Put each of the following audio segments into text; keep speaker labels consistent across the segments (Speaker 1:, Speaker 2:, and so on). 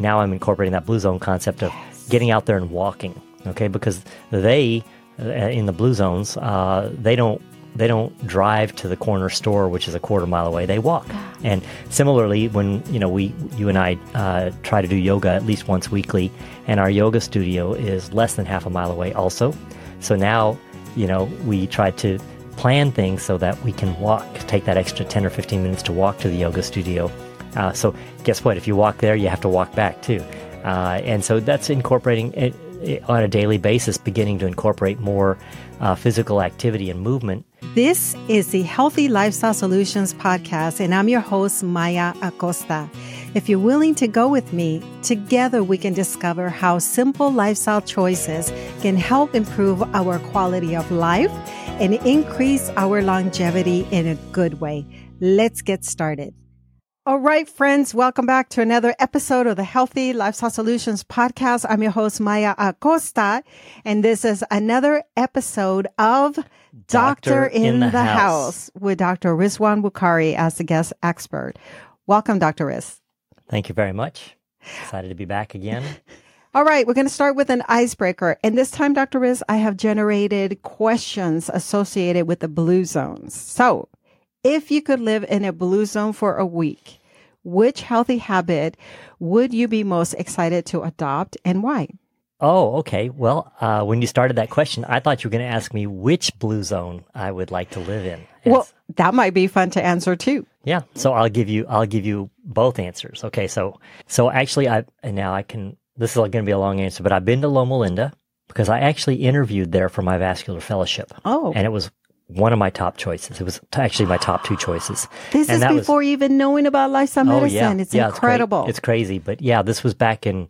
Speaker 1: now I'm incorporating that blue zone concept of getting out there and walking. Okay, because they uh, in the blue zones, uh, they don't they don't drive to the corner store, which is a quarter mile away. They walk. And similarly, when you know we, you and I uh, try to do yoga at least once weekly, and our yoga studio is less than half a mile away, also. So now, you know, we try to plan things so that we can walk, take that extra ten or fifteen minutes to walk to the yoga studio. Uh, so guess what? If you walk there, you have to walk back too. Uh, and so that's incorporating it, it on a daily basis, beginning to incorporate more uh, physical activity and movement
Speaker 2: this is the Healthy Lifestyle Solutions podcast, and I'm your host, Maya Acosta. If you're willing to go with me, together we can discover how simple lifestyle choices can help improve our quality of life and increase our longevity in a good way. Let's get started. All right, friends, welcome back to another episode of the Healthy Lifestyle Solutions podcast. I'm your host, Maya Acosta, and this is another episode of Doctor, Doctor in, in, the, the house. house. with Dr. Rizwan Bukhari as the guest expert. Welcome, Dr. Riz.
Speaker 1: Thank you very much. Excited to be back again.
Speaker 2: All right, we're going to start with an icebreaker. And this time, Dr. Riz, I have generated questions associated with the blue zones. So, if you could live in a blue zone for a week, which healthy habit would you be most excited to adopt and why?
Speaker 1: Oh, okay. Well, uh, when you started that question, I thought you were going to ask me which blue zone I would like to live in.
Speaker 2: well, that might be fun to answer too.
Speaker 1: Yeah. So I'll give you I'll give you both answers. Okay. So so actually, I and now I can. This is going to be a long answer, but I've been to Loma Linda because I actually interviewed there for my vascular fellowship.
Speaker 2: Oh.
Speaker 1: And it was one of my top choices. It was actually my top two choices.
Speaker 2: This and is before was, even knowing about lifestyle medicine.
Speaker 1: Oh, yeah.
Speaker 2: It's
Speaker 1: yeah,
Speaker 2: incredible.
Speaker 1: It's, it's, crazy. But yeah, this was back in,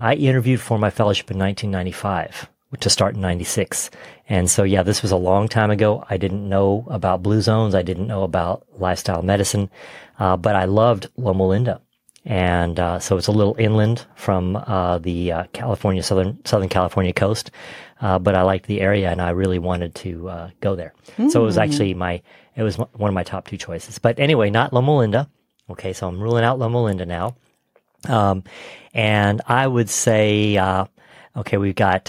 Speaker 1: I interviewed for my fellowship in 1995 to start in 96. And so, yeah, this was a long time ago. I didn't know about blue zones. I didn't know about lifestyle medicine. Uh, but I loved Loma Linda. And uh, so it's a little inland from uh, the uh, California southern Southern California coast, uh, but I liked the area and I really wanted to uh, go there. Mm. So it was hmm. actually my it was one of my top two choices. But anyway, not Loma Linda. Okay, so I'm ruling out Loma Linda now. Um, and I would say, uh, okay, we've got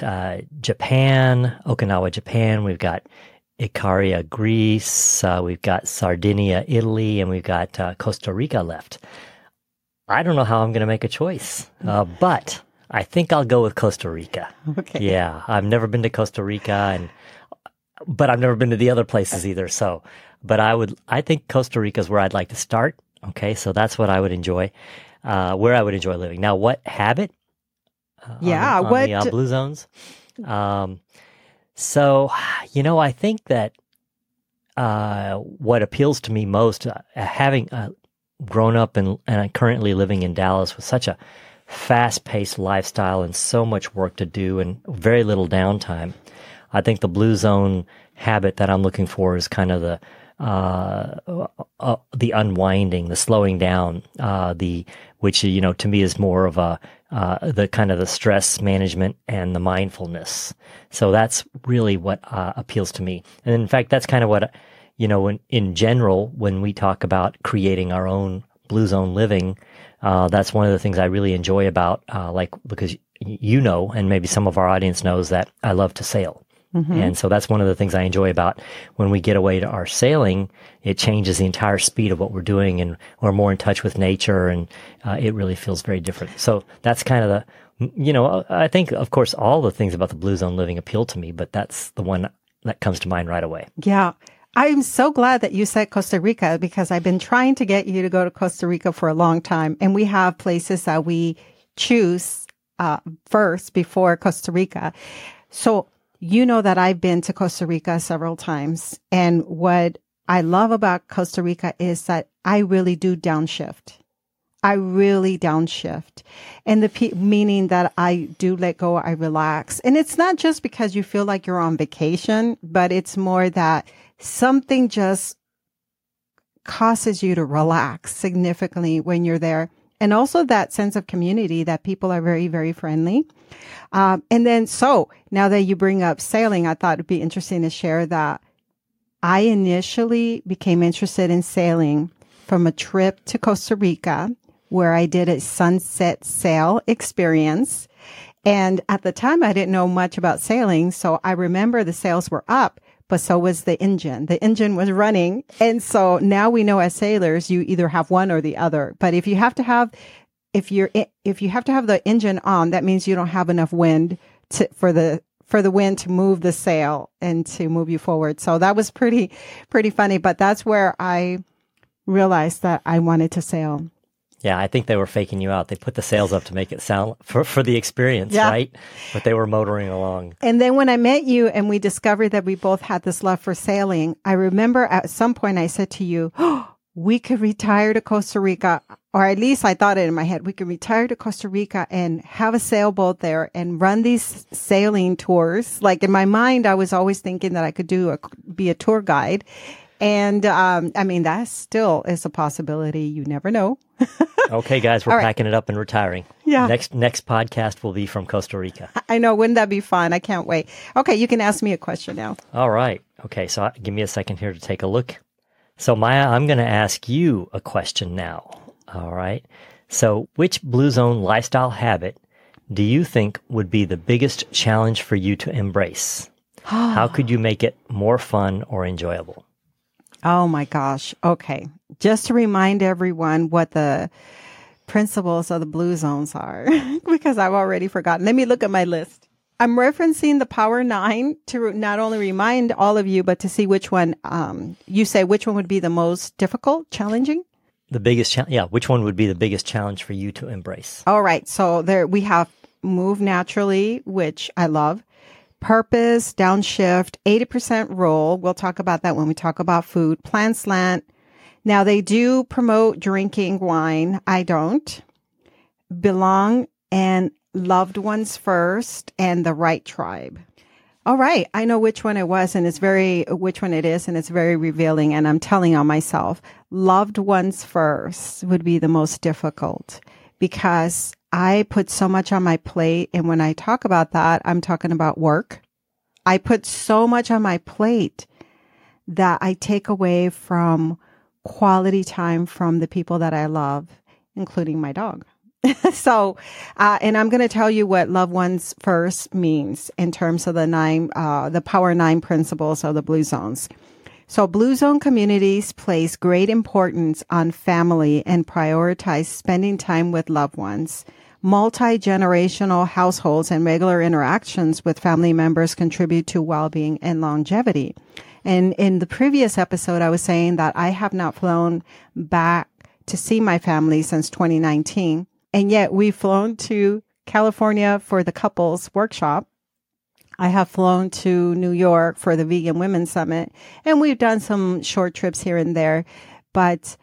Speaker 1: Japan, Okinawa, Japan. We've got Icaria, Greece. we've got Sardinia, Italy, and we've got Costa Rica left. I don't know how I'm going to make a choice, uh, but I think I'll go with Costa Rica.
Speaker 2: Okay.
Speaker 1: Yeah, I've never been to Costa Rica, and but I've never been to the other places either. So, but I would, I think Costa Rica is where I'd like to start. Okay, so that's what I would enjoy, uh, where I would enjoy living. Now, what habit?
Speaker 2: Uh, yeah,
Speaker 1: on, on
Speaker 2: what
Speaker 1: the, uh, blue zones? Um, so you know, I think that uh, what appeals to me most, uh, having uh, grown up and, currently living in Dallas with such a fast paced lifestyle and so much work to do and very little downtime. I think the blue zone habit that I'm looking for is kind of the uh, uh, uh, the unwinding, the slowing down, uh, the which you know to me is more of a uh, the kind of the stress management and the mindfulness. So that's really what uh, appeals to me. And in fact, that's kind of what you know, in, in general, when we talk about creating our own blue zone living, uh, that's one of the things I really enjoy about, uh, like, because you know, and maybe some of our audience knows that I love to sail. Mm-hmm. And so that's one of the things I enjoy about when we get away to our sailing. It changes the entire speed of what we're doing and we're more in touch with nature and uh, it really feels very different. So that's kind of the, you know, I think, of course, all the things about the blue zone living appeal to me, but that's the one that comes to mind right away.
Speaker 2: Yeah. I'm so glad that you said Costa Rica because I've been trying to get you to go to Costa Rica for a long time. And we have places that we choose uh, first before Costa Rica. So you know that I've been to Costa Rica several times. And what I love about Costa Rica is that I really do downshift. I really downshift. And the pe- meaning that I do let go, I relax. And it's not just because you feel like you're on vacation, but it's more that something just causes you to relax significantly when you're there. And also that sense of community that people are very, very friendly. Um, and then, so now that you bring up sailing, I thought it'd be interesting to share that I initially became interested in sailing from a trip to Costa Rica where I did a sunset sail experience. And at the time, I didn't know much about sailing. So I remember the sails were up, but so was the engine. The engine was running. And so now we know as sailors, you either have one or the other. But if you have to have, if you're, if you have to have the engine on, that means you don't have enough wind to, for the, for the wind to move the sail and to move you forward. So that was pretty, pretty funny. But that's where I realized that I wanted to sail.
Speaker 1: Yeah, I think they were faking you out. They put the sails up to make it sound for, for the experience,
Speaker 2: Yeah.
Speaker 1: right? But they were motoring along.
Speaker 2: And then when I met you and we discovered that we both had this love for sailing, I remember at some point I said to you, oh, we could retire to Costa Rica, or at least I thought it in my head. We could retire to Costa Rica and have a sailboat there and run these sailing tours. Like in my mind, I was always thinking that I could do a, be a tour guide. And, um, I mean, that still is a possibility. You never know.
Speaker 1: Okay, guys, we're
Speaker 2: right.
Speaker 1: packing it up and retiring.
Speaker 2: Yeah.
Speaker 1: Next next podcast will be from Costa Rica.
Speaker 2: I know. Wouldn't that be fun? I can't wait. Okay. You can ask me a question now.
Speaker 1: All right. Okay, so give me a second here to take a look. So Maya, I'm going to ask you a question now. All right. So, which Blue Zone lifestyle habit do you think would be the biggest challenge for you to embrace? How could you make it more fun or enjoyable?
Speaker 2: Oh my gosh. Okay. Just to remind everyone what the principles of the blue zones are, because I've already forgotten. Let me look at my list. I'm referencing the Power Nine to not only remind all of you, but to see which one, um, you say which one would be the most difficult, challenging.
Speaker 1: The biggest challenge, yeah, which one would be the biggest challenge for you to embrace?
Speaker 2: All right. So there we have move naturally, which I love. Purpose, downshift, 80% rule. We'll talk about that when we talk about food. Plant slant. Now they do promote drinking wine. I don't. Belong and loved ones first and the right tribe. All right. I know which one it was and it's very, which one it is and it's very revealing. And I'm telling on myself, loved ones first would be the most difficult because I put so much on my plate. And when I talk about that, I'm talking about work. I put so much on my plate that I take away from quality time from the people that I love, including my dog. so, uh, and I'm going to tell you what loved ones first means in terms of the nine, uh, the power nine principles of the blue zones. So blue zone communities place great importance on family and prioritize spending time with loved ones. Multi-generational households and regular interactions with family members contribute to well-being and longevity. And in the previous episode, I was saying that I have not flown back to see my family since 2019. And yet we've flown to California for the couples workshop. I have flown to New York for the Vegan Women's Summit and we've done some short trips here and there, but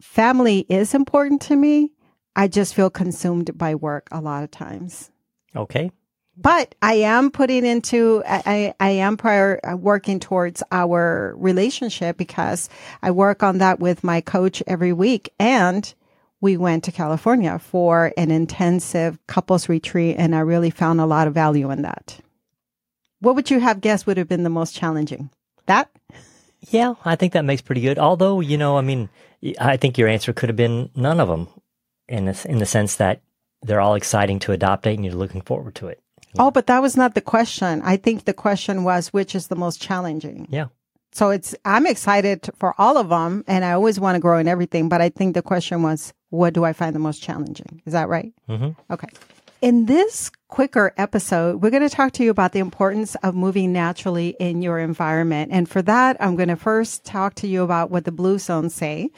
Speaker 2: family is important to me. I just feel consumed by work a lot of times.
Speaker 1: Okay.
Speaker 2: But I am putting into, I, I am prior uh, working towards our relationship because I work on that with my coach every week. And we went to California for an intensive couples retreat. And I really found a lot of value in that. What would you have guessed would have been the most challenging? That?
Speaker 1: Yeah, I think that makes pretty good. Although, you know, I mean, I think your answer could have been none of them in the, in the sense that they're all exciting to adopt it and you're looking forward to it.
Speaker 2: Oh, but that was not the question. I think the question was which is the most challenging.
Speaker 1: Yeah.
Speaker 2: So it's, I'm excited for all of them and I always want to grow in everything. But I think the question was, what do I find the most challenging? Is that right?
Speaker 1: hmm
Speaker 2: Okay. In this quicker episode, we're going to talk to you about the importance of moving naturally in your environment. And for that, I'm going to first talk to you about what the Blue Zones say.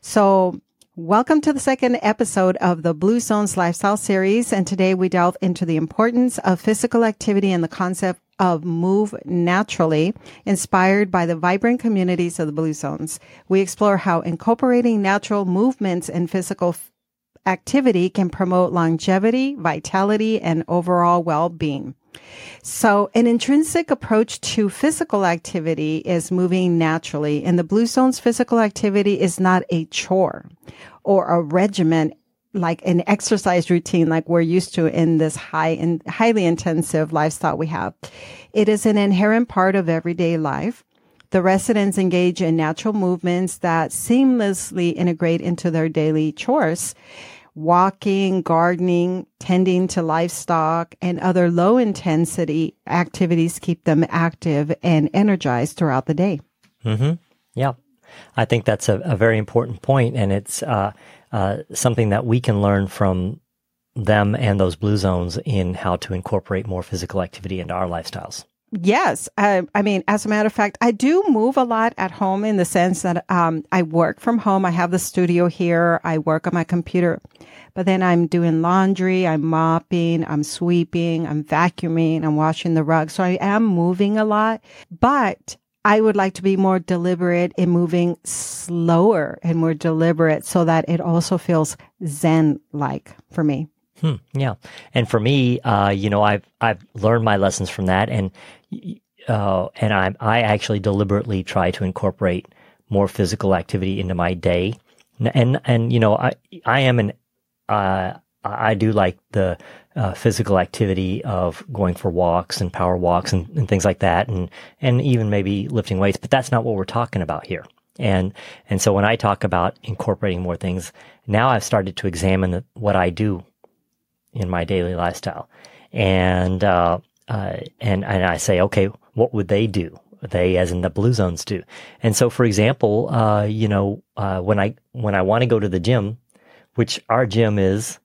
Speaker 2: So welcome to the second episode of the Blue Zones Lifestyle Series. And today we delve into the importance of physical activity and the concept of move naturally, inspired by the vibrant communities of the Blue Zones. We explore how incorporating natural movements and physical f- activity can promote longevity, vitality, and overall well-being. So an intrinsic approach to physical activity is moving naturally. And the Blue Zone's physical activity is not a chore or a regimen like an exercise routine like we're used to in this high and highly intensive lifestyle we have. It is an inherent part of everyday life. The residents engage in natural movements that seamlessly integrate into their daily chores. Walking, gardening, tending to livestock, and other low intensity activities keep them active and energized throughout the day.
Speaker 1: Mm-hmm. Yeah. I think that's a, a very important point, and it's uh, uh, something that we can learn from them and those blue zones in how to incorporate more physical activity into our lifestyles.
Speaker 2: Yes. I, I, mean, as a matter of fact, I do move a lot at home in the sense that um, I work from home. I have the studio here. I work on my computer, but then I'm doing laundry, I'm mopping, I'm sweeping, I'm vacuuming, I'm washing the rug. So I am moving a lot, but I would like to be more deliberate in moving slower and more deliberate so that it also feels Zen like for me.
Speaker 1: Hmm, yeah, and for me, uh, you know, I've I've learned my lessons from that, and uh, and I I actually deliberately try to incorporate more physical activity into my day, and and you know, I I am an uh, I do like the uh, physical activity of going for walks and power walks and, and things like that, and and even maybe lifting weights, but that's not what we're talking about here. And and so when I talk about incorporating more things, now I've started to examine the, what I do in my daily lifestyle. And, uh, uh, and, and I say, okay, what would they do? They, as in the blue zones do. And so, for example, uh, you know, uh, when I, when I want to go to the gym, which our gym is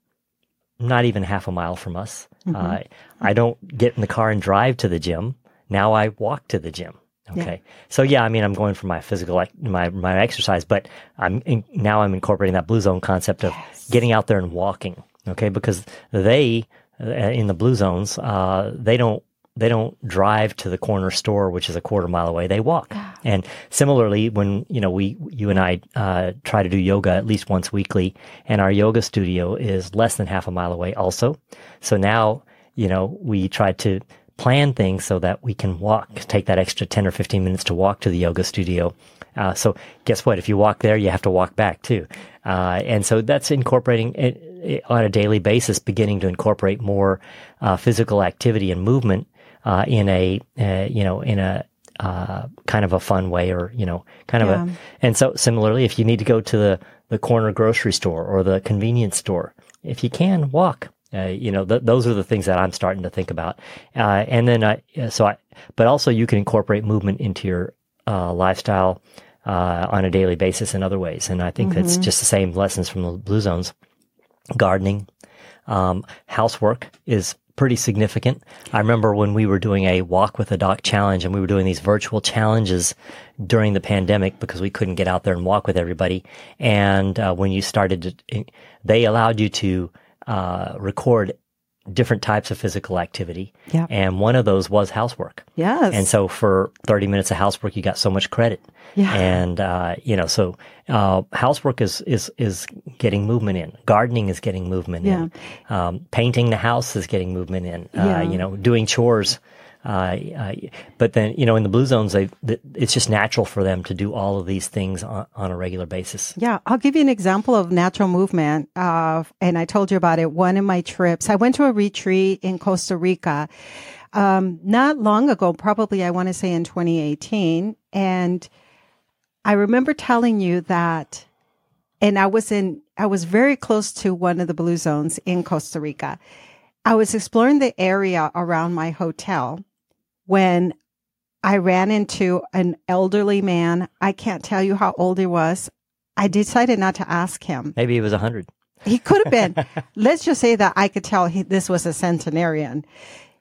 Speaker 1: not even half a mile from us, mm-hmm. Uh, I don't get in the car and drive to the gym. Now I walk to the gym. Okay. Yeah. So yeah, I mean, I'm going for my physical, my, my exercise, but I'm in, now I'm incorporating that blue zone concept of yes. getting out there and walking. Okay. Because they, in the blue zones, uh, they don't, they don't drive to the corner store, which is a quarter mile away. They walk. And similarly, when, you know, we, you and I, uh, try to do yoga at least once weekly and our yoga studio is less than half a mile away also. So now, you know, we try to plan things so that we can walk, take that extra 10 or 15 minutes to walk to the yoga studio. Uh, so guess what? If you walk there, you have to walk back too. Uh, and so that's incorporating it, it, on a daily basis, beginning to incorporate more uh, physical activity and movement uh, in a, uh, you know, in a uh, kind of a fun way or, you know, kind of a, and so similarly, if you need to go to the, the corner grocery store or the convenience store, if you can, walk. Uh, you know, th- those are the things that I'm starting to think about. Uh, and then, I, so I, but also you can incorporate movement into your uh, lifestyle uh, on a daily basis in other ways. And I think mm-hmm. that's just the same lessons from the blue zones. Gardening, um, housework is pretty significant. I remember when we were doing a walk with a doc challenge and we were doing these virtual challenges during the pandemic because we couldn't get out there and walk with everybody. And uh, when you started to, they allowed you to uh, record different types of physical activity.
Speaker 2: Yeah.
Speaker 1: And one of those was housework.
Speaker 2: Yes.
Speaker 1: And so for 30 minutes of housework, you got so much credit.
Speaker 2: Yeah.
Speaker 1: And, uh, you know, so, uh, housework is, is, is getting movement in. Gardening is getting movement yeah. in. Um, painting the house is getting movement in. Uh, yeah. you know, doing chores uh, but then, you know, in the blue zones, they, it's just natural for them to do all of these things on, on a regular basis.
Speaker 2: Yeah. I'll give you an example of natural movement. Uh, and I told you about it. One of my trips, I went to a retreat in Costa Rica. Um, not long ago, probably I want to say in 2018. And I remember telling you that, and I was in, I was very close to one of the blue zones in Costa Rica. I was exploring the area around my hotel when I ran into an elderly man. I can't tell you how old he was. I decided not to ask him.
Speaker 1: Maybe he was a 100.
Speaker 2: He could have been. Let's just say that I could tell he, this was a centenarian.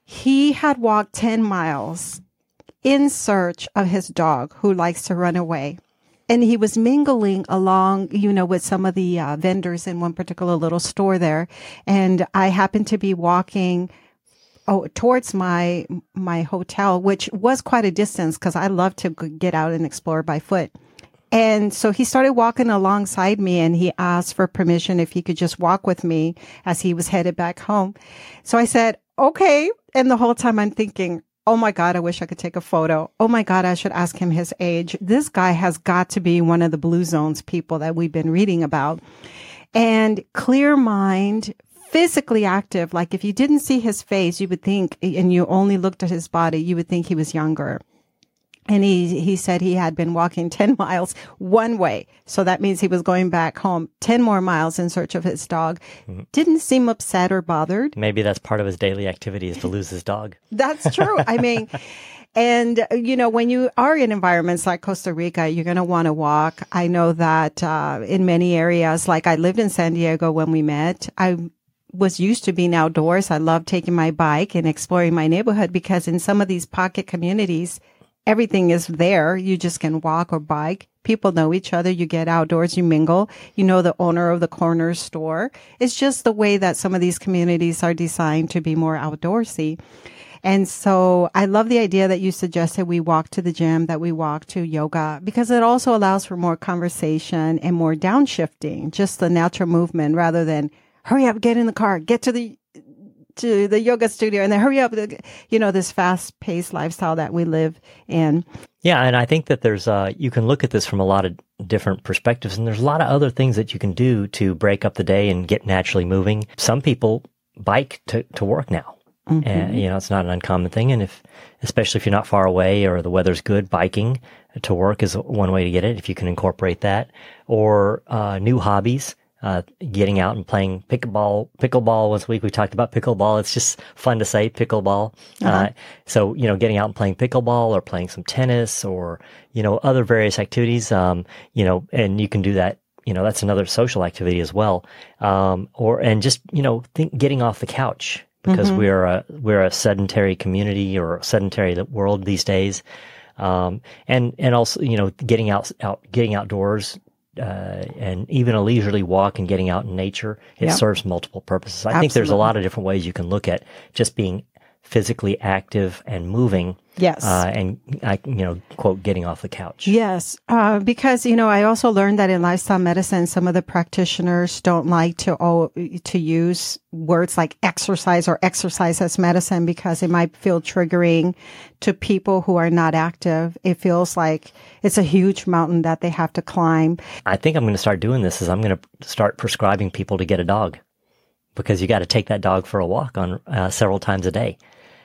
Speaker 2: He had walked 10 miles in search of his dog who likes to run away. And he was mingling along, you know, with some of the uh, vendors in one particular little store there. And I happened to be walking oh, towards my my hotel, which was quite a distance because I love to get out and explore by foot. And so he started walking alongside me and he asked for permission if he could just walk with me as he was headed back home. So I said, okay. And the whole time I'm thinking, Oh my God, I wish I could take a photo. Oh my God, I should ask him his age. This guy has got to be one of the blue zones people that we've been reading about. And clear mind, physically active. Like if you didn't see his face, you would think, and you only looked at his body, you would think he was younger. And he, he said he had been walking 10 miles one way. So that means he was going back home 10 more miles in search of his dog.
Speaker 1: Mm-hmm.
Speaker 2: Didn't seem upset or bothered.
Speaker 1: Maybe that's part of his daily activity is to lose his dog.
Speaker 2: That's true. I mean, and you know, when you are in environments like Costa Rica, you're going to want to walk. I know that uh, in many areas, like I lived in San Diego when we met, I was used to being outdoors. I love taking my bike and exploring my neighborhood because in some of these pocket communities, everything is there. You just can walk or bike. People know each other. You get outdoors, you mingle. You know the owner of the corner store. It's just the way that some of these communities are designed to be more outdoorsy. And so I love the idea that you suggested we walk to the gym, that we walk to yoga, because it also allows for more conversation and more downshifting, just the natural movement rather than hurry up, get in the car, get to the to the yoga studio and then hurry up you know this fast paced lifestyle that we live in
Speaker 1: yeah and i think that there's uh you can look at this from a lot of different perspectives and there's a lot of other things that you can do to break up the day and get naturally moving some people bike to, to work now Mm-hmm. And, you know, it's not an uncommon thing. And if, especially if you're not far away or the weather's good, biking to work is one way to get it if you can incorporate that. Or, uh, new hobbies, uh, getting out and playing pickleball. Pickleball once a week. We talked about pickleball. It's just fun to say pickleball. Uh-huh. Uh, so, you know, getting out and playing pickleball or playing some tennis or, you know, other various activities. Um, you know, and you can do that you know that's another social activity as well um, or and just you know think getting off the couch because mm-hmm. we're a we're a sedentary community or a sedentary world these days, um, and and also you know getting out out getting outdoors. Uh, and even a leisurely walk and getting out in nature, it serves multiple purposes. I Absolutely. think there's a lot of different ways you can look at just being physically active and moving.
Speaker 2: Yes.
Speaker 1: Uh, and I, you know, quote, getting off the couch.
Speaker 2: Yes. Uh, because, you know, I also learned that in lifestyle medicine, some of the practitioners don't like to, oh, to use words like exercise or exercise as medicine because it might feel triggering to people who are not active. It feels like it's a huge mountain that they have to climb.
Speaker 1: I think I'm going to start doing this is I'm going to start prescribing people to get a dog because you got to take that dog for a walk on uh, several times a day.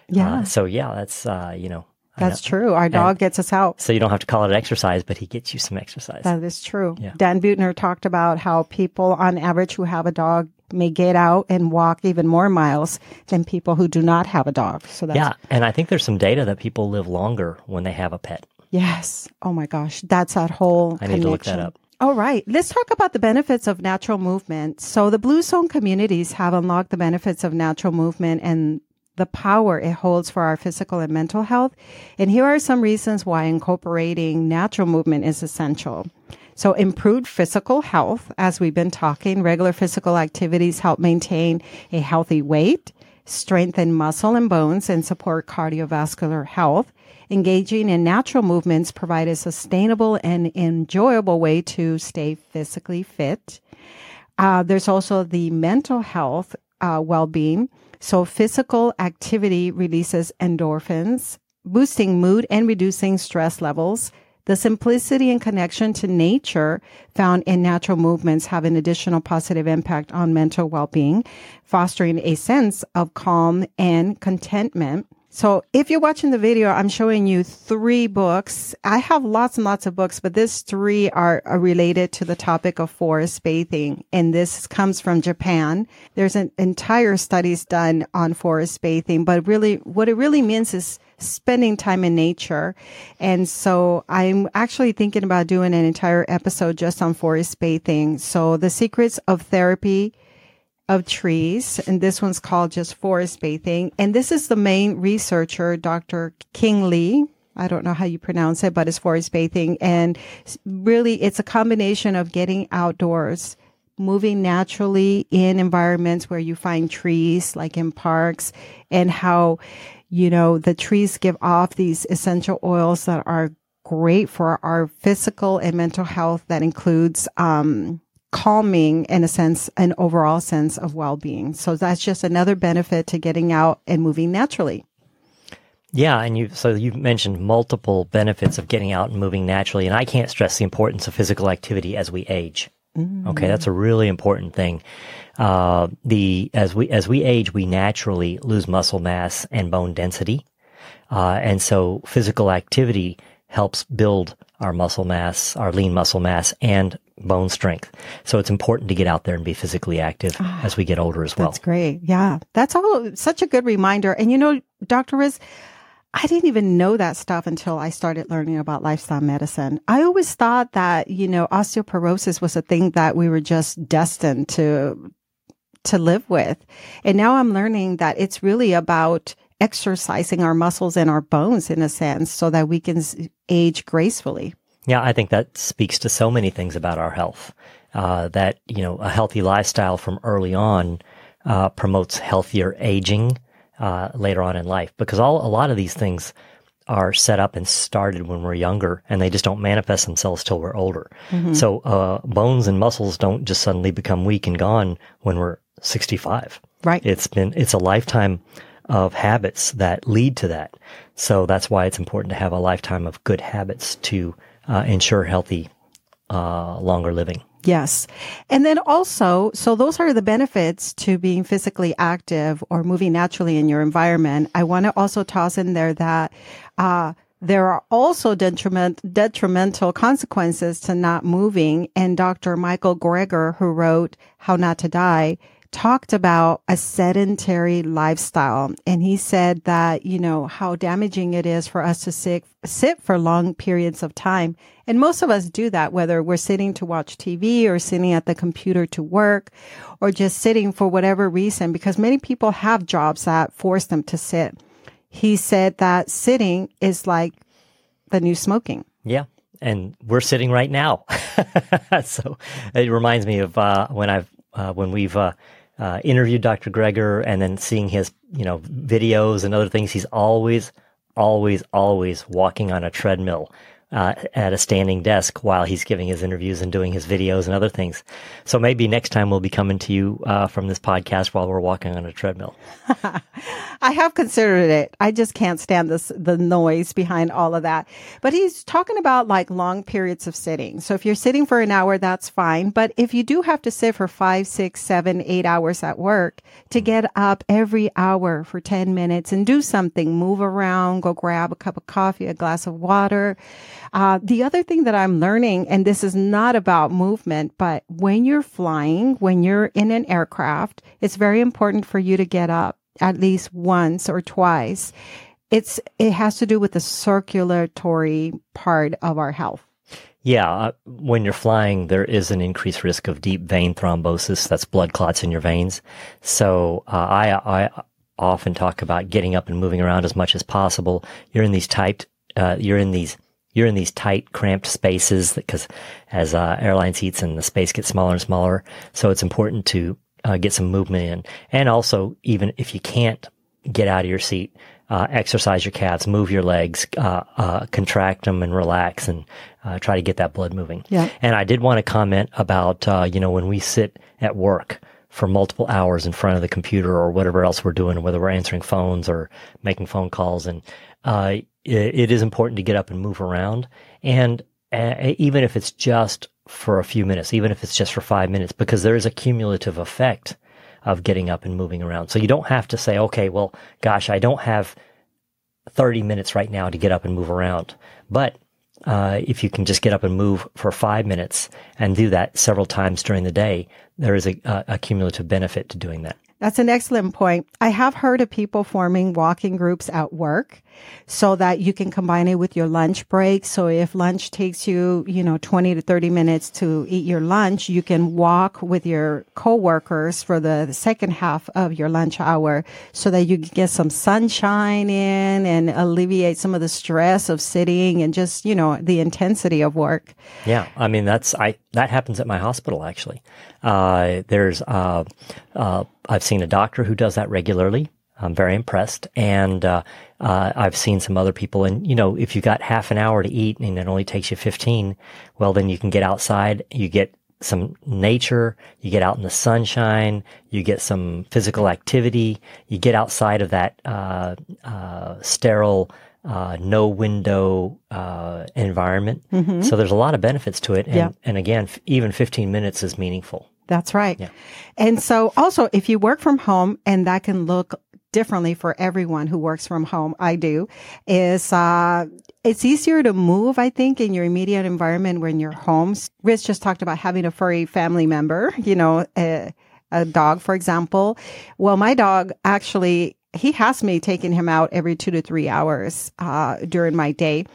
Speaker 2: Yeah.
Speaker 1: Uh, so yeah, that's uh, you know.
Speaker 2: That's true. Our dog and gets us out.
Speaker 1: So you don't have to call it exercise, but he gets you some exercise.
Speaker 2: That is true. Yeah. Dan Buettner talked about how people on average who have a dog may get out and walk even more miles than people who do not have a dog. So that's
Speaker 1: Yeah, and I think there's some data that people live longer when they have a pet.
Speaker 2: Yes. Oh my gosh, that's that whole
Speaker 1: I need connection. to look that up.
Speaker 2: All right, let's talk about the benefits of natural movement. So, the Blue Zone communities have unlocked the benefits of natural movement and the power it holds for our physical and mental health. And here are some reasons why incorporating natural movement is essential. So, improved physical health, as we've been talking, regular physical activities help maintain a healthy weight, strengthen muscle and bones, and support cardiovascular health engaging in natural movements provide a sustainable and enjoyable way to stay physically fit. Uh, there's also the mental health uh, well-being. So physical activity releases endorphins, boosting mood and reducing stress levels. The simplicity and connection to nature found in natural movements have an additional positive impact on mental well-being, fostering a sense of calm and contentment. So if you're watching the video, I'm showing you three books. I have lots and lots of books, but these three are, are, related to the topic of forest bathing. And this comes from Japan. There's an entire studies done on forest bathing, but really what it really means is spending time in nature. And so I'm actually thinking about doing an entire episode just on forest bathing. So the secrets of therapy of trees, and this one's called just forest bathing. And this is the main researcher, Dr. Qing Li. I don't know how you pronounce it, but it's forest bathing. And really, it's a combination of getting outdoors, moving naturally in environments where you find trees, like in parks, and how, you know, the trees give off these essential oils that are great for our physical and mental health. That includes, um, calming in a sense, an overall sense of well being. So that's just another benefit to getting out and moving naturally.
Speaker 1: Yeah, and you so you've mentioned multiple benefits of getting out and moving naturally, and I can't stress the importance of physical activity as we age. Mm-hmm. Okay, that's a really important thing. Uh, the as we as we age, we naturally lose muscle mass and bone density, uh, and so physical activity helps build our muscle mass, our lean muscle mass, and bone strength. So it's important to get out there and be physically active ah, as we get older as well.
Speaker 2: That's great. Yeah. That's all such a good reminder. And you know, Dr. Riz, I didn't even know that stuff until I started learning about lifestyle medicine. I always thought that, you know, osteoporosis was a thing that we were just destined to to live with. And now I'm learning that it's really about exercising our muscles and our bones in a sense so that we can age gracefully.
Speaker 1: Yeah, I think that speaks to so many things about our health. Uh, that you know, a healthy lifestyle from early on uh, promotes healthier aging uh, later on in life, because all a lot of these things are set up and started when we're younger, and they just don't manifest themselves till we're older. Mm-hmm. So uh, bones and muscles don't just suddenly become weak and gone when we're 65.
Speaker 2: Right.
Speaker 1: It's been it's a lifetime of habits that lead to that. So that's why it's important to have a lifetime of good habits to uh, ensure healthy, uh, longer living.
Speaker 2: Yes. And then also, so those are the benefits to being physically active or moving naturally in your environment. I want to also toss in there that, uh, there are also detriment, detrimental consequences to not moving. And Dr. Michael Greger, who wrote How Not to Die, talked about a sedentary lifestyle. And he said that, you know, how damaging it is for us to sit, sit for long periods of time. And most of us do that, whether we're sitting to watch TV or sitting at the computer to work or just sitting for whatever reason, because many people have jobs that force them to sit. He said that sitting is like the new smoking.
Speaker 1: Yeah and we're sitting right now. so it reminds me of uh, when I've uh, when we've uh, uh, interviewed Dr. Greger and then seeing his, you know, videos and other things, he's always, always, always walking on a treadmill uh, at a standing desk while he's giving his interviews and doing his videos and other things. So maybe next time we'll be coming to you uh, from this podcast while we're walking on a treadmill.
Speaker 2: I have considered it. I just can't stand this the noise behind all of that. But he's talking about like long periods of sitting. So if you're sitting for an hour, that's fine. But if you do have to sit for five, six, seven, eight hours at work, to get up every hour for 10 minutes and do something, move around, go grab a cup of coffee, a glass of water uh, the other thing that I'm learning, and this is not about movement, but when you're flying, when you're in an aircraft, it's very important for you to get up at least once or twice. It's it has to do with the circulatory part of our health.
Speaker 1: Yeah, uh, when you're flying, there is an increased risk of deep vein thrombosis. That's blood clots in your veins. So uh, I, I often talk about getting up and moving around as much as possible. You're in these tight, uh, you're in these you're in these tight, cramped spaces because as uh, airline seats and the space gets smaller and smaller, so it's important to uh, get some movement in. And also, even if you can't get out of your seat, uh, exercise your calves, move your legs, uh, uh, contract them and relax and uh, try to get that blood moving.
Speaker 2: Yeah.
Speaker 1: And I did want to comment about, you know, when we sit at work, for multiple hours in front of the computer or whatever else we're doing, whether we're answering phones or making phone calls. And uh, it is important to get up and move around. And uh, even if it's just for a few minutes, even if it's just for five minutes, because there is a cumulative effect of getting up and moving around. So you don't have to say, okay, well, gosh, I don't have 30 minutes right now to get up and move around. But uh, if you can just get up and move for five minutes and do that several times during the day, there is a, a cumulative benefit to doing that.
Speaker 2: That's an excellent point. I have heard of people forming walking groups at work so that you can combine it with your lunch break. So if lunch takes you, you know, 20 to 30 minutes to eat your lunch, you can walk with your coworkers for the second half of your lunch hour so that you can get some sunshine in and alleviate some of the stress of sitting and just, you know, the intensity of work.
Speaker 1: Yeah. I mean, that's, I, that happens at my hospital actually. Uh, there's, uh, uh, I've seen a doctor who does that regularly. I'm very impressed. And uh, uh, I've seen some other people. And, you know, if you got half an hour to eat and it only takes you 15, well, then you can get outside. You get some nature. You get out in the sunshine. You get some physical activity. You get outside of that uh, uh sterile, uh, no window uh, environment. Mm-hmm. So there's a lot of benefits to it. And, yeah. and again, f- even 15 minutes is meaningful.
Speaker 2: That's right. Yeah. And so also, if you work from home and that can look differently for everyone who works from home. I do is, uh, it's easier to move, I think, in your immediate environment when you're home. Rich just talked about having a furry family member, you know, a, a dog, for example. Well, my dog actually, he has me taking him out every two to three hours, uh, during my day.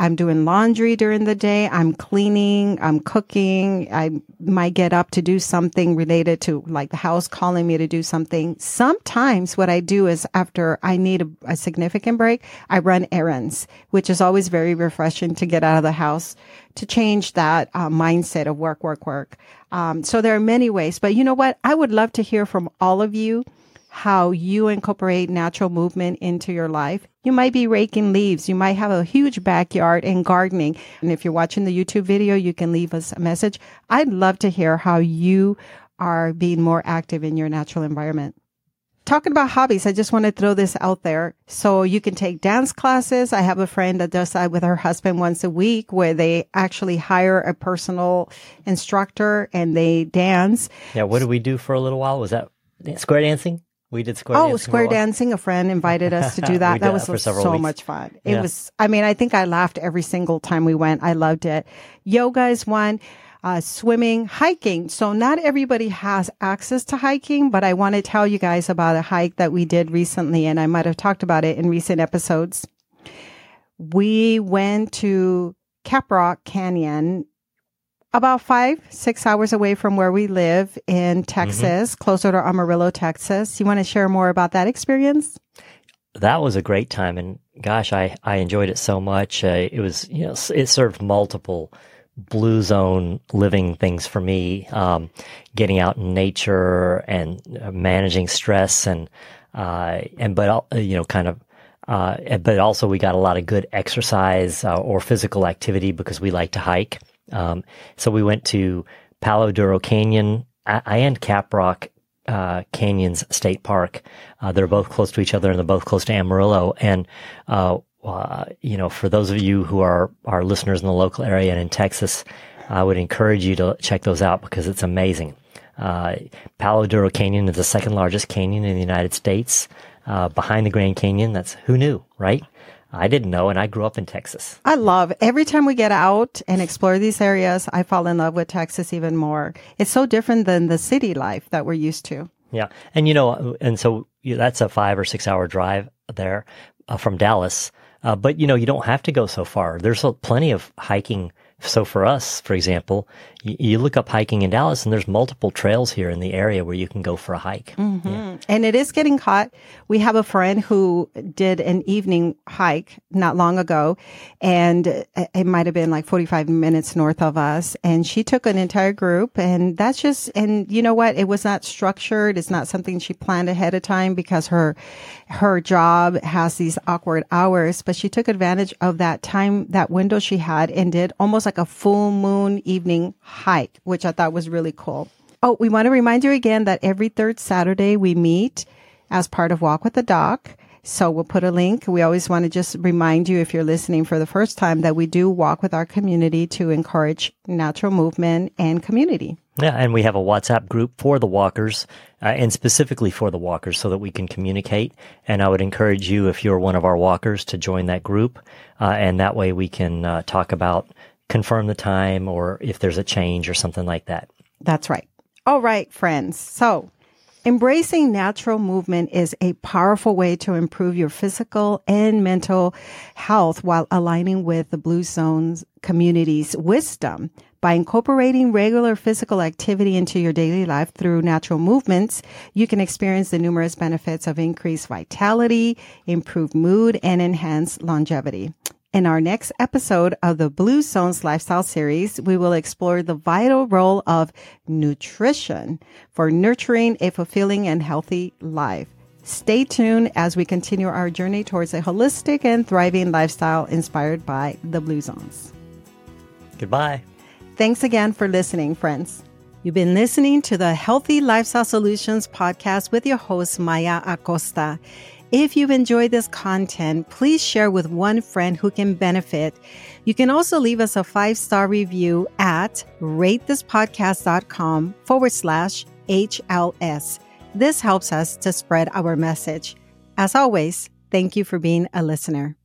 Speaker 2: I'm doing laundry during the day. I'm cleaning. I'm cooking. I might get up to do something related to like the house calling me to do something. Sometimes what I do is after I need a, a significant break, I run errands, which is always very refreshing to get out of the house to change that uh, mindset of work, work, work. Um, so there are many ways, but you know what? I would love to hear from all of you how you incorporate natural movement into your life. You might be raking leaves. You might have a huge backyard and gardening. And if you're watching the YouTube video, you can leave us a message. I'd love to hear how you are being more active in your natural environment. Talking about hobbies, I just want to throw this out there. So you can take dance classes. I have a friend that does that with her husband once a week where they actually hire a personal instructor and they dance.
Speaker 1: Yeah. What did we do for a little while? Was that square dancing? We did square
Speaker 2: oh,
Speaker 1: dancing.
Speaker 2: square dancing. A friend invited us to do that. that was so
Speaker 1: weeks.
Speaker 2: much fun. It
Speaker 1: Yeah.
Speaker 2: was, I mean, I think I laughed every single time we went. I loved it. Yoga is one. Uh, swimming, hiking. So not everybody has access to hiking, but I want to tell you guys about a hike that we did recently, and I might have talked about it in recent episodes. We went to Caprock Canyon about five, six hours away from where we live in Texas, closer to Amarillo, Texas. You want to share more about that experience?
Speaker 1: that was a great time and gosh i i enjoyed it so much uh, it was you know it served multiple blue zone living things for me um, getting out in nature and uh, managing stress and uh, and but you know kind of uh, but also we got a lot of good exercise uh, or physical activity because we like to hike um, so we went to palo duro canyon and caprock uh, Canyons State Park. Uh, they're both close to each other and they're both close to Amarillo. And, uh, uh, you know, for those of you who are, are listeners in the local area and in Texas, I would encourage you to check those out because it's amazing. Uh, Palo Duro Canyon is the second largest canyon in the United States, uh, behind the Grand Canyon. That's who knew, right? I didn't know, and I grew up in Texas.
Speaker 2: I love every time we get out and explore these areas, I fall in love with Texas even more. It's so different than the city life that we're used to.
Speaker 1: Yeah, and you know, and so that's a five or six hour drive there uh, from Dallas. Uh, but you know, you don't have to go so far. There's plenty of hiking. So for us, for example, you, you look up hiking in Dallas, and there's multiple trails here in the area where you can go for a hike. Mm-hmm.
Speaker 2: And it is getting hot. We have a friend who did an evening hike not long ago, and it it might have been like 45 minutes north of us. And she took an entire group, and that's just, and you know what? It was not structured. It's not something she planned ahead of time because her, her job has these awkward hours, but she took advantage of that time, that window she had and did almost like a full moon evening hike, which I thought was really cool. Oh, we want to remind you again that every third Saturday we meet as part of Walk with the Doc. So we'll put a link. We always want to just remind you if you're listening for the first time that we do walk with our community to encourage natural movement and community.
Speaker 1: Yeah, and we have a WhatsApp group for the walkers, uh, and specifically for the walkers, so that we can communicate. And I would encourage you, if you're one of our walkers, to join that group, uh, and that way we can uh, talk about confirm the time or if there's a change or something like that.
Speaker 2: That's right. All right, friends. So embracing natural movement is a powerful way to improve your physical and mental health while aligning with the Blue Zones community's wisdom. By incorporating regular physical activity into your daily life through natural movements, you can experience the numerous benefits of increased vitality, improved mood, and enhanced longevity. In our next episode of the Blue Zones Lifestyle Series, we will explore the vital role of nutrition for nurturing a fulfilling and healthy life. Stay tuned as we continue our journey towards a holistic and thriving lifestyle inspired by the Blue Zones.
Speaker 1: Goodbye.
Speaker 2: Thanks again for listening, friends. You've been listening to the Healthy Lifestyle Solutions podcast with your host, Maya Acosta. If you've enjoyed this content, please share with one friend who can benefit. You can also leave us a five star review at ratethispodcast.com forward slash HLS. This helps us to spread our message. As always, thank you for being a listener.